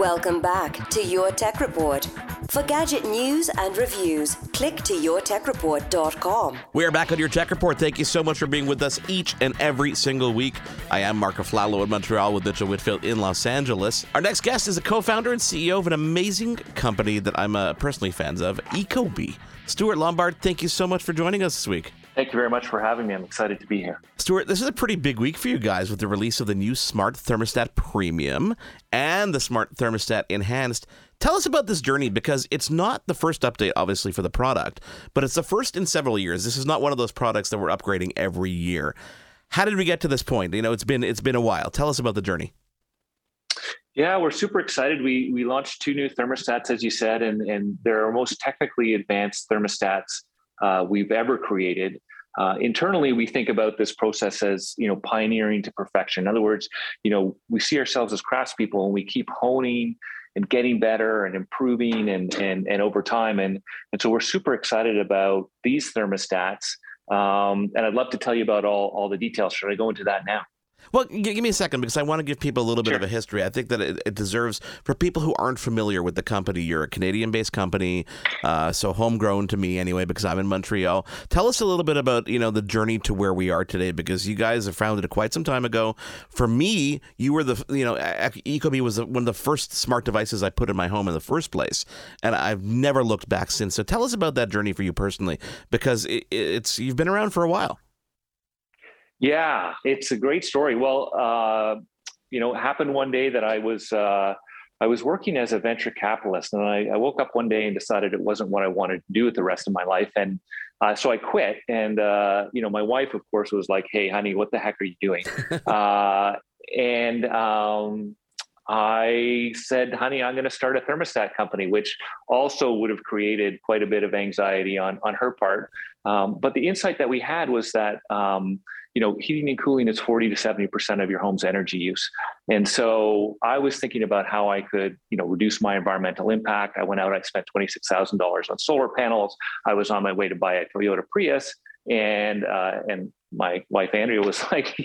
Welcome back to Your Tech Report. For gadget news and reviews, click to yourtechreport.com. We are back on your Tech Report. Thank you so much for being with us each and every single week. I am Marc Aflalo in Montreal with Mitchell Whitfield in Los Angeles. Our next guest is a co-founder and CEO of an amazing company that I'm uh, personally fans of, Ecobee. Stuart Lombard, thank you so much for joining us this week. Thank you very much for having me. I'm excited to be here. Stuart, this is a pretty big week for you guys with the release of the new Smart Thermostat Premium and the Smart Thermostat Enhanced. Tell us about this journey because it's not the first update, obviously, for the product, but it's the first in several years. This is not one of those products that we're upgrading every year. How did we get to this point? You know, it's been it's been a while. Tell us about the journey. Yeah, we're super excited. We we launched two new thermostats, as you said, and and they're our most technically advanced thermostats uh, we've ever created. Uh, internally, we think about this process as you know pioneering to perfection. In other words, you know we see ourselves as craftspeople, and we keep honing and getting better and improving and and and over time. And and so we're super excited about these thermostats. Um, and I'd love to tell you about all all the details. Should I go into that now? Well, give me a second because I want to give people a little bit of a history. I think that it, it, deserves for people who aren't familiar with the company. You're a Canadian-based company, uh, so homegrown to me anyway because I'm in Montreal. Tell us a little bit about you know the journey to where we are today because you guys have founded it quite some time ago. For me, you were the you know Ecobee was one of the first smart devices I put in my home in the first place, and I've never looked back since. So tell us about that journey for you personally because it, it's you've been around for a while. Yeah, it's a great story. Well, uh, you know, it happened one day that I was uh, I was working as a venture capitalist, and I, I, woke up one day and decided it wasn't what I wanted to do with the rest of my life, and uh, so I quit. And uh, you know, my wife, of course, was like, "Hey, honey, what the heck are you doing?" Uh, and um, I said, honey, I'm going to start a thermostat company, which also would have created quite a bit of anxiety on, on her part. Um, but the insight that we had was that, um, you know, heating and cooling is 40 to 70% of your home's energy use. And so I was thinking about how I could, you know, reduce my environmental impact. I went out, I spent $26,000 on solar panels. I was on my way to buy a Toyota Prius and, uh, and my wife Andrea was like,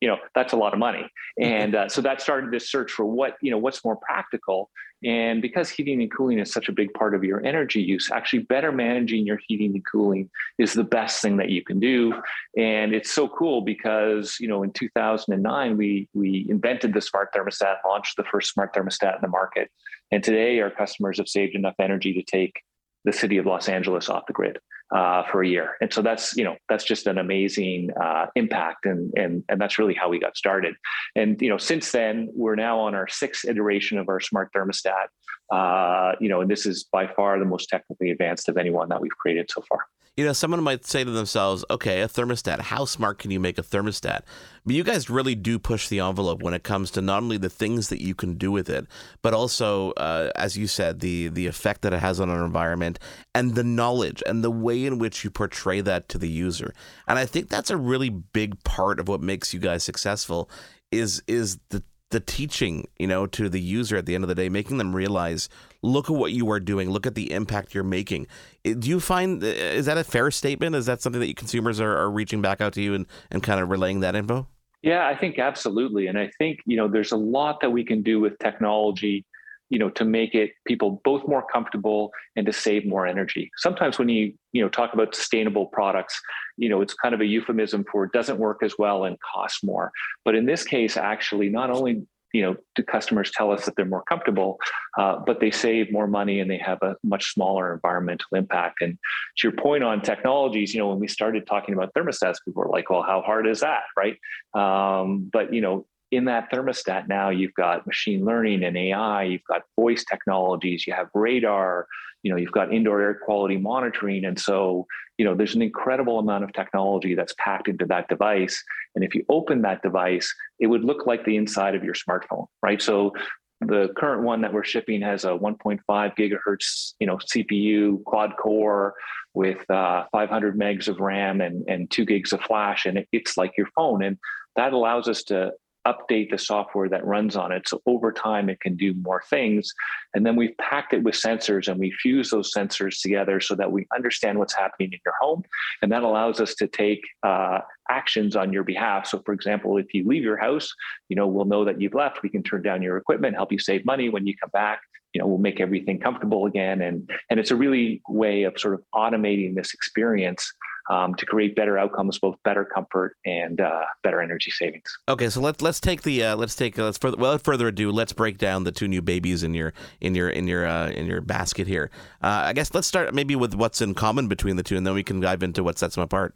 you know, that's a lot of money. And uh, so that started this search for what, you know, what's more practical. And because heating and cooling is such a big part of your energy use, actually better managing your heating and cooling is the best thing that you can do. And it's so cool because, you know, in 2009, we, we invented the smart thermostat, launched the first smart thermostat in the market. And today our customers have saved enough energy to take the city of Los Angeles off the grid uh, for a year. And so that's you know that's just an amazing uh, impact, and and and that's really how we got started. And you know since then we're now on our sixth iteration of our smart thermostat. Uh, you know, and this is by far the most technically advanced of anyone that we've created so far you know, someone might say to themselves, okay, a thermostat, how smart can you make a thermostat? But you guys really do push the envelope when it comes to not only the things that you can do with it, but also, uh, as you said, the, the effect that it has on our environment and the knowledge and the way in which you portray that to the user. And I think that's a really big part of what makes you guys successful is, is the the teaching, you know, to the user at the end of the day, making them realize, look at what you are doing, look at the impact you're making. Do you find uh, is that a fair statement? Is that something that consumers are, are reaching back out to you and, and kind of relaying that info? Yeah, I think absolutely. And I think, you know, there's a lot that we can do with technology you know to make it people both more comfortable and to save more energy. Sometimes when you you know talk about sustainable products you know it's kind of a euphemism for it doesn't work as well and costs more. But in this case actually not only you know do customers tell us that they're more comfortable uh, but they save more money and they have a much smaller environmental impact. And to your point on technologies you know when we started talking about thermostats people were like well how hard is that? Right? Um, but you know in that thermostat now you've got machine learning and ai you've got voice technologies you have radar you know you've got indoor air quality monitoring. And so you know there's an incredible amount of technology that's packed into that device. And if you open that device it would look like the inside of your smartphone right? So the current one that we're shipping has a 1.5 gigahertz, you know, CPU quad core with uh, 500 megs of RAM and, and two gigs of flash, and it, it's like your phone, and that allows us to update the software that runs on it. So over time, it can do more things. And then we've packed it with sensors and we fuse those sensors together so that we understand what's happening in your home. And that allows us to take uh, actions on your behalf. So, for example, if you leave your house, you know, we'll know that you've left. We can turn down your equipment, help you save money when you come back. You know, we'll make everything comfortable again. And, and it's a really way of sort of automating this experience um, to create better outcomes, both better comfort and uh, better energy savings. Okay, so let's let's take the uh, let's take uh, let's further without further ado, let's break down the two new babies in your in your in your uh, in your basket here. Uh, I guess let's start maybe with what's in common between the two, and then we can dive into what sets them apart.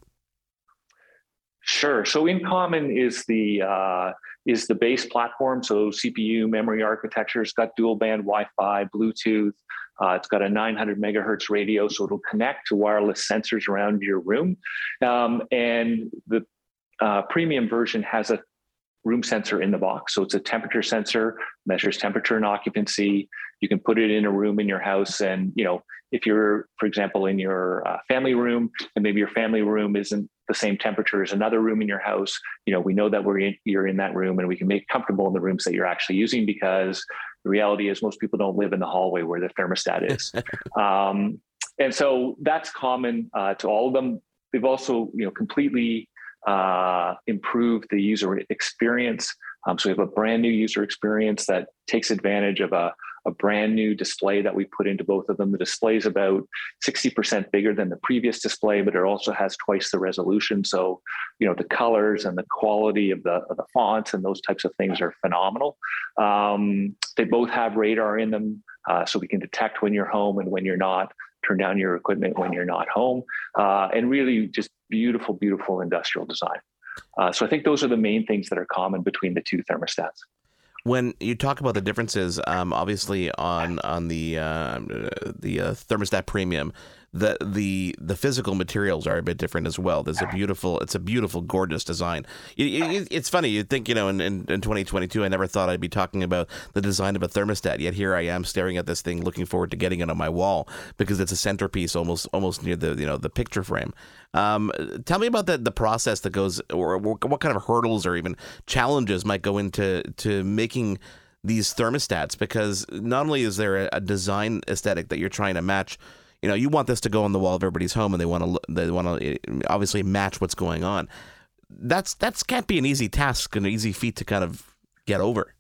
Sure. So in common is the uh, is the base platform. So CPU memory architecture. It's got dual band Wi-Fi, Bluetooth. Uh, it's got a 900 megahertz radio, so it'll connect to wireless sensors around your room. Um, and the uh, premium version has a room sensor in the box. So it's a temperature sensor, measures temperature and occupancy. You can put it in a room in your house. And, you know, if you're, for example, in your uh, family room and maybe your family room isn't the same temperature as another room in your house, you know, we know that we're in, you're in that room and we can make comfortable in the rooms that you're actually using because the reality is most people don't live in the hallway where the thermostat is. um, and so that's common uh, to all of them. They've also, you know, completely uh, improved the user experience. Um, so we have a brand new user experience that takes advantage of a a brand new display that we put into both of them. The display is about 60% bigger than the previous display, but it also has twice the resolution. So, you know, the colors and the quality of the, of the fonts and those types of things are phenomenal. Um, they both have radar in them, uh, so we can detect when you're home and when you're not, turn down your equipment when you're not home, uh, and really just beautiful, beautiful industrial design. Uh, so I think those are the main things that are common between the two thermostats when you talk about the differences, um, obviously on on the uh, the uh, thermostat premium, the the the physical materials are a bit different as well. There's a beautiful, it's a beautiful, gorgeous design. It, it, it's funny. You'd think, you know, in, in, in 2022, I never thought I'd be talking about the design of a thermostat. Yet here I am, staring at this thing, looking forward to getting it on my wall because it's a centerpiece, almost almost near the you know the picture frame. Um, tell me about the the process that goes, or what kind of hurdles or even challenges might go into to making these thermostats because not only is there a design aesthetic that you're trying to match you know, you want this to go on the wall of everybody's home, and they want to they want to eh, obviously match what's going on. That's that's can't be an easy task, an easy feat to kind of get over.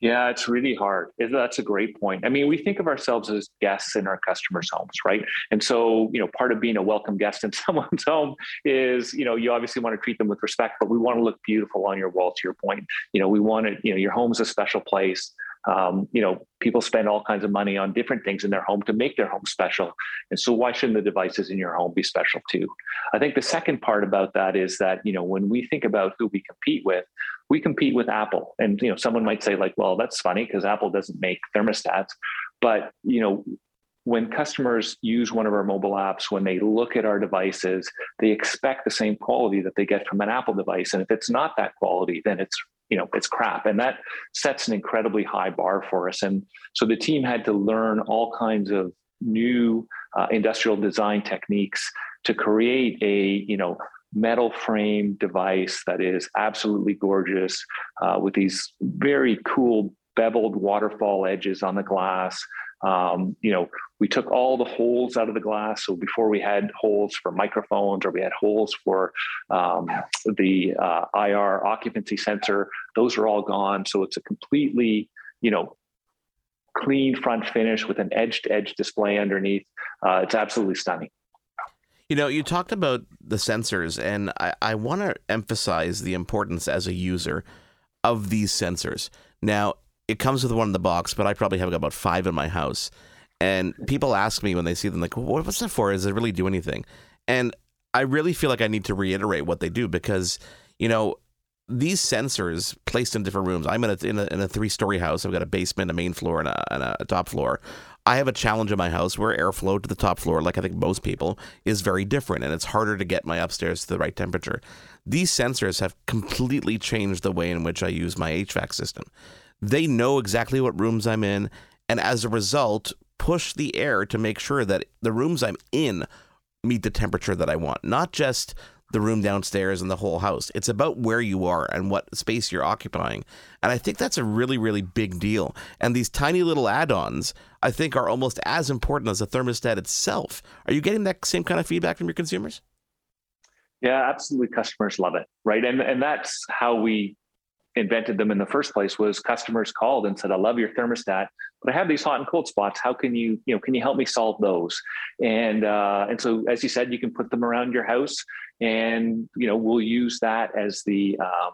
Yeah, it's really hard. That's a great point. I mean, we think of ourselves as guests in our customers' homes, right? And so, you know, part of being a welcome guest in someone's home is, you know, you obviously want to treat them with respect, but we want to look beautiful on your wall. To your point, you know, we want it. You know, your home's a special place um, you know, people spend all kinds of money on different things in their home to make their home special. And so why shouldn't the devices in your home be special too? I think the second part about that is that, you know, when we think about who we compete with, we compete with Apple. And, you know, someone might say like, well, that's funny because Apple doesn't make thermostats. But, you know, when customers use one of our mobile apps, when they look at our devices, they expect the same quality that they get from an Apple device. And if it's not that quality, then it's you know it's crap. And that sets an incredibly high bar for us. And so the team had to learn all kinds of new uh, industrial design techniques to create a you know metal frame device that is absolutely gorgeous uh, with these very cool beveled waterfall edges on the glass um, you know, we took all the holes out of the glass. So before we had holes for microphones or we had holes for um, the uh, IR occupancy sensor, those are all gone. So it's a completely, you know, clean front finish with an edge to edge display underneath. Uh, it's absolutely stunning. You know, you talked about the sensors, and I, I want to emphasize the importance as a user of these sensors. Now, it comes with one in the box, but I probably have about five in my house. And people ask me when they see them, like, what's that for? Does it really do anything? And I really feel like I need to reiterate what they do because, you know, these sensors placed in different rooms. I'm in a, in a, in a three story house. I've got a basement, a main floor, and a, and a top floor. I have a challenge in my house where airflow to the top floor, like I think most people, is very different, and it's harder to get my upstairs to the right temperature. These sensors have completely changed the way in which I use my HVAC system they know exactly what rooms I'm in, and as a result, push the air to make sure that the rooms I'm in meet the temperature that I want, not just the room downstairs and the whole house. It's about where you are and what space you're occupying. And I think that's a really, really big deal. And these tiny little add ons, I think, are almost as important as the thermostat itself. Are you getting that same kind of feedback from your consumers? Yeah, absolutely. Customers love it, right? And and that's how we invented them in the first place was customers called and said, I love your thermostat, but I have these hot and cold spots. How can you, you know, can you help me solve those? And uh, and so as you said, you can put them around your house and you know, we'll use that as the um,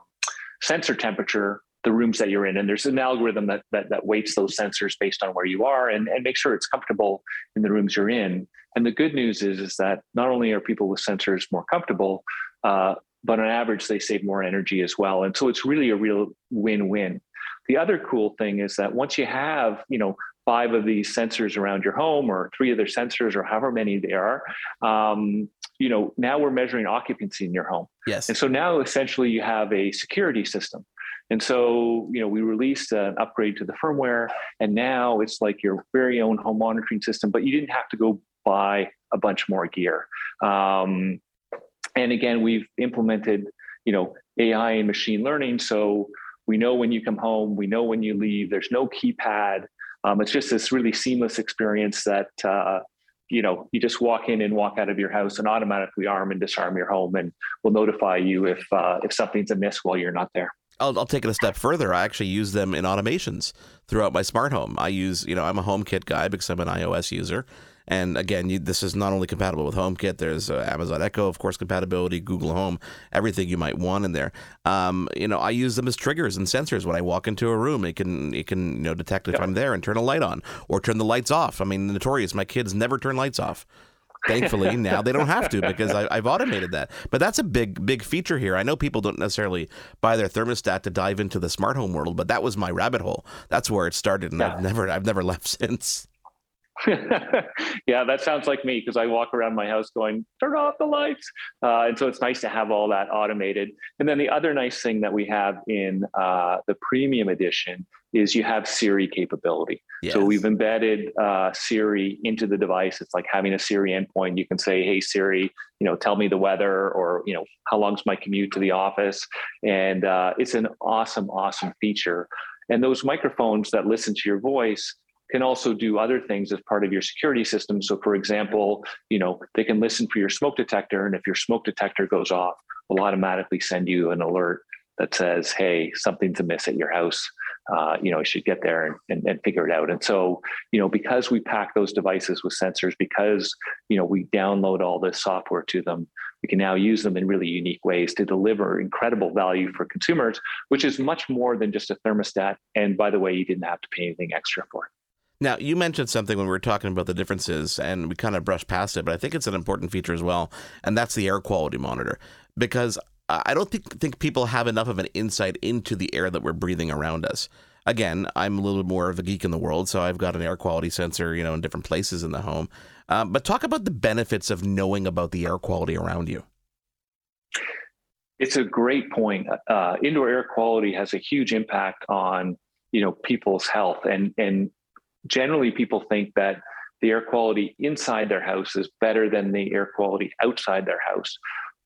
sensor temperature the rooms that you're in. And there's an algorithm that, that, that weights those sensors based on where you are and, and make sure it's comfortable in the rooms you're in. And the good news is, is that not only are people with sensors more comfortable, uh, but on average, they save more energy as well. And so it's really a real win-win. The other cool thing is that once you have, you know, five of these sensors around your home or three other sensors or however many they are, um, you know, now we're measuring occupancy in your home. Yes. And so now essentially you have a security system and so, you know, we released an upgrade to the firmware, and now it's like your very own home monitoring system, but you didn't have to go buy a bunch more gear. Um, and again, we've implemented, you know, AI and machine learning. So we know when you come home, we know when you leave. There's no keypad. Um, it's just this really seamless experience that uh, you know you just walk in and walk out of your house and automatically arm and disarm your home, and will notify you if uh, if something's amiss while you're not there. I'll, I'll take it a step further. I actually use them in automations throughout my smart home. I use, you know, I'm a HomeKit guy because I'm an iOS user. And again, you, this is not only compatible with HomeKit. There's uh, Amazon Echo, of course, compatibility, Google Home, everything you might want in there. Um, you know, I use them as triggers and sensors when I walk into a room. It can it can you know detect if yep. I'm there and turn a light on or turn the lights off. I mean, notorious. My kids never turn lights off. Thankfully, now they don't have to because I, have automated that. But that's a big, big feature here. I know people don't necessarily buy their thermostat to dive into the smart home world, but that was my rabbit hole. That's where it started, and yeah. I've never, I've never left since. yeah, that sounds like me because I walk around my house going, turn off the lights. Uh, and so it's nice to have all that automated. And then the other nice thing that we have in uh, the premium edition is you have Siri capability. Yes. So we've embedded uh, Siri into the device. It's like having a Siri endpoint. You can say, "Hey Siri, you know, tell me the weather," or you know, "How long's my commute to the office?" And uh, it's an awesome, awesome feature. And those microphones that listen to your voice can also do other things as part of your security system. So, for example, you know, they can listen for your smoke detector, and if your smoke detector goes off, will automatically send you an alert that says, "Hey, something's amiss at your house." Uh, you know, you should get there and, and, and, figure it out. And so, you know, because we pack those devices with sensors, because you know we download all this software to them, we can now use them in really unique ways to deliver incredible value for consumers, which is much more than just a thermostat. And by the way, you didn't have to pay anything extra for it. Now, you mentioned something when we were talking about the differences, and we kind of brushed past it, but I think it's an important feature as well, and that's the air quality monitor. Because I don't think, think people have enough of an insight into the air that we're breathing around us. Again, I'm a little more of a geek in the world, so I've got an air quality sensor, you know, in different places in the home. Um, but talk about the benefits of knowing about the air quality around you. It's a great point. Uh, indoor air quality has a huge impact on you know people's health, and and generally people think that the air quality inside their house is better than the air quality outside their house.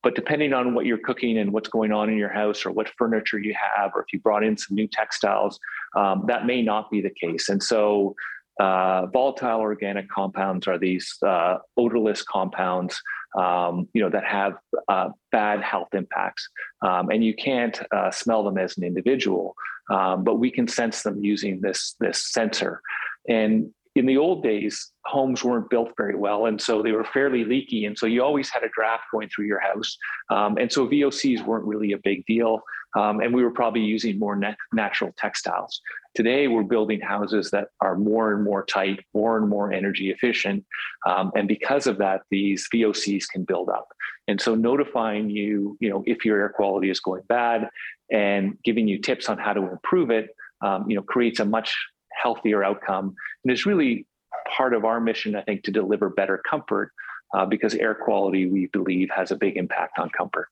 But depending on what you're cooking and what's going on in your house, or what furniture you have, or if you brought in some new textiles, um, that may not be the case. And so, uh, volatile organic compounds are these uh, odorless compounds, um, you know, that have uh, bad health impacts, um, and you can't uh, smell them as an individual, um, but we can sense them using this this sensor. And in the old days, homes weren't built very well, and so they were fairly leaky, and so you always had a draft going through your house, um, and so VOCs weren't really a big deal, um, and we were probably using more natural textiles. Today, we're building houses that are more and more tight, more and more energy efficient, um, and because of that, these VOCs can build up. And so, notifying you, you know, if your air quality is going bad, and giving you tips on how to improve it, um, you know, creates a much healthier outcome. And it's really part of our mission, I think, to deliver better comfort uh, because air quality, we believe, has a big impact on comfort.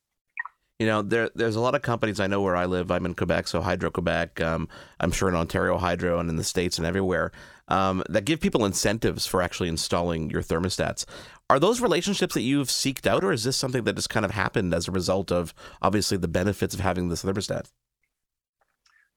You know, there there's a lot of companies I know where I live. I'm in Quebec, so Hydro Quebec. Um, I'm sure in Ontario Hydro and in the states and everywhere um, that give people incentives for actually installing your thermostats. Are those relationships that you've seeked out, or is this something that just kind of happened as a result of obviously the benefits of having this thermostat?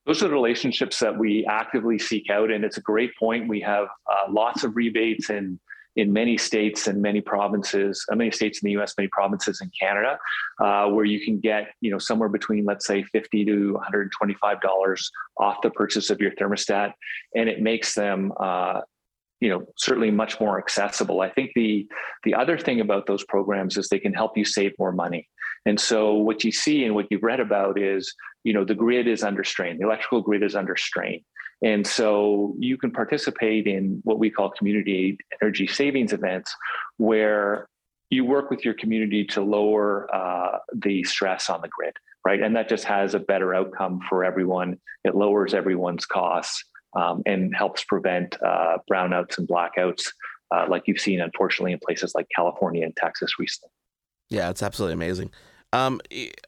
Those are the relationships that we actively seek out, and it's a great point. We have uh, lots of rebates and in many states and many provinces, uh, many states in the U.S., many provinces in Canada, uh, where you can get you know somewhere between let's say fifty to one hundred twenty-five dollars off the purchase of your thermostat, and it makes them. Uh, you know certainly much more accessible i think the the other thing about those programs is they can help you save more money and so what you see and what you've read about is you know the grid is under strain the electrical grid is under strain and so you can participate in what we call community energy savings events where you work with your community to lower uh, the stress on the grid, right? And that just has a better outcome for everyone. It lowers everyone's costs um, and helps prevent uh, brownouts and blackouts, uh, like you've seen, unfortunately, in places like California and Texas recently. Yeah, it's absolutely amazing. Um,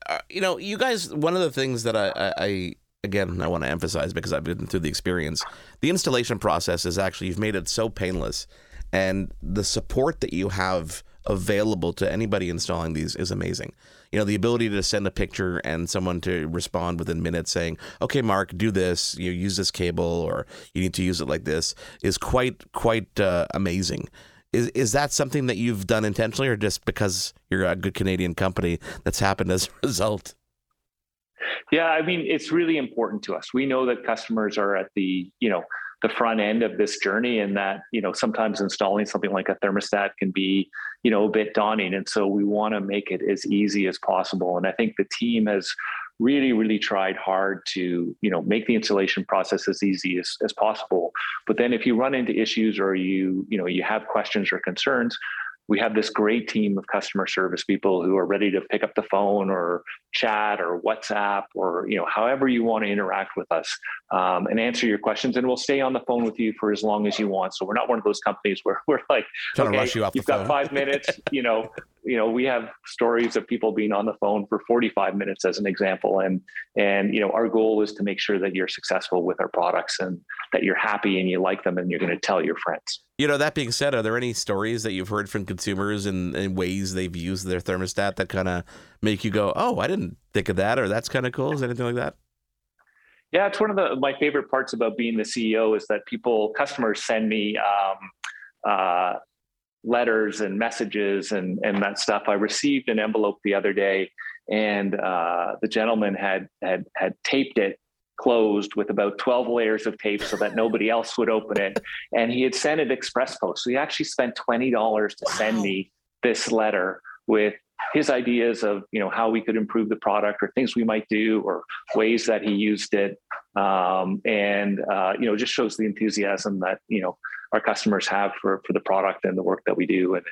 uh, you know, you guys, one of the things that I, I again, I want to emphasize because I've been through the experience. The installation process is actually, you've made it so painless. And the support that you have available to anybody installing these is amazing. You know, the ability to send a picture and someone to respond within minutes saying, okay, Marc, do this, you use this cable, or you need to use it like this is quite, quite uh, amazing. Is, is that something that you've done intentionally or just because you're a good Canadian company that's happened as a result? Yeah, I mean, it's really important to us. We know that customers are at the, you know, the front end of this journey and that, you know, sometimes installing something like a thermostat can be, you know, a bit daunting. And so we want to make it as easy as possible. And I think the team has really, really tried hard to, you know, make the installation process as easy as, as possible. But then if you run into issues or you, you know, you have questions or concerns, we have this great team of customer service people who are ready to pick up the phone or chat or WhatsApp or you know however you want to interact with us um, and answer your questions. And we'll stay on the phone with you for as long as you want. So we're not one of those companies where we're like, Trying okay, you you've got phone. five minutes. You know, you know, we have stories of people being on the phone for 45 minutes as an example. And and you know, our goal is to make sure that you're successful with our products and that you're happy and you like them and you're going to tell your friends. You know, that being said, are there any stories that you've heard from consumers and, and ways they've used their thermostat that kind of make you go, "Oh, I didn't think of that," or "That's kind of cool"? Is anything like that? Yeah, it's one of the my favorite parts about being the CEO is that people, customers, send me um, uh, letters and messages and and that stuff. I received an envelope the other day, and uh, the gentleman had had had taped it closed with about 12 layers of tape so that nobody else would open it. And he had sent it express post. So he actually spent $20 to wow. send me this letter with his ideas of you know how we could improve the product or things we might do or ways that he used it. Um, and uh, you know just shows the enthusiasm that you know our customers have for for the product and the work that we do. And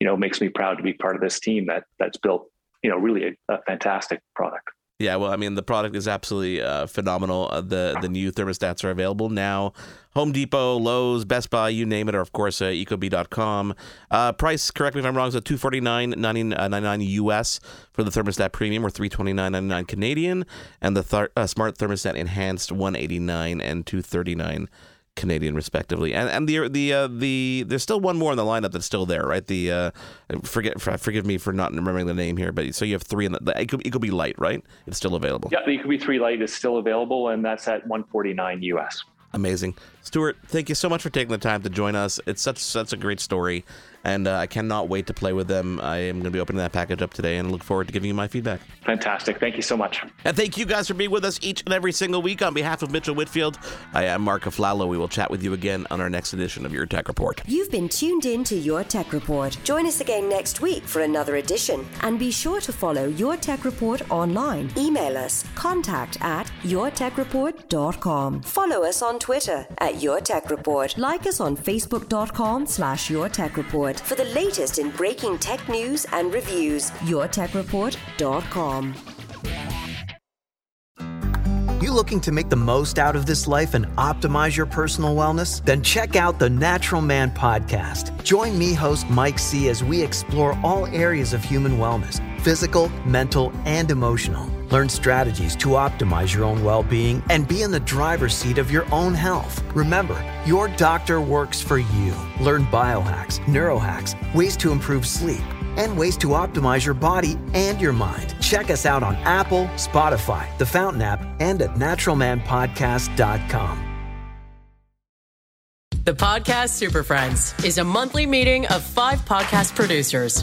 you know makes me proud to be part of this team that that's built you know really a, a fantastic product yeah, well, I mean, the product is absolutely uh, phenomenal. Uh, the the new thermostats are available now. Home Depot, Lowe's, Best Buy, you name it, or of course, uh, ecobee.com. Uh, price, correct me if I'm wrong, is at two forty nine ninety nine US for the thermostat premium, or three twenty nine ninety nine Canadian, and the th- uh, smart thermostat enhanced one eighty nine and two thirty nine Canadian, respectively. And and the the uh, the there's still one more in the lineup that's still there, right? The uh, forget forgive me for not remembering the name here, but so you have three in the, it could be Light, right? It's still available. Yeah, the Ecobee three Lite is still available, and that's at 149 US. Amazing, Stuart. Thank you so much for taking the time to join us. It's such such a great story and uh, I cannot wait to play with them. I am going to be opening that package up today and look forward to giving you my feedback. Fantastic. Thank you so much. And thank you guys for being with us each and every single week. On behalf of Mitchell Whitfield, I am Marc Aflalo. We will chat with you again on our next edition of Your Tech Report. You've been tuned in to Your Tech Report. Join us again next week for another edition. And be sure to follow Your Tech Report online. Email us contact at yourtechreport.com. Follow us on Twitter at Your Tech Report. Like us on facebook.com slash Your Tech Report Report for the latest in breaking tech news and reviews. YourTechReport.com You looking to make the most out of this life and optimize your personal wellness? Then check out the Natural Man podcast. Join me, host Mike C., as we explore all areas of human wellness physical, mental, and emotional. Learn strategies to optimize your own well being and be in the driver's seat of your own health. Remember, your doctor works for you. Learn biohacks, neurohacks, ways to improve sleep, and ways to optimize your body and your mind. Check us out on Apple, Spotify, the Fountain app, and at naturalmanpodcast.com. The Podcast Super Friends is a monthly meeting of five podcast producers.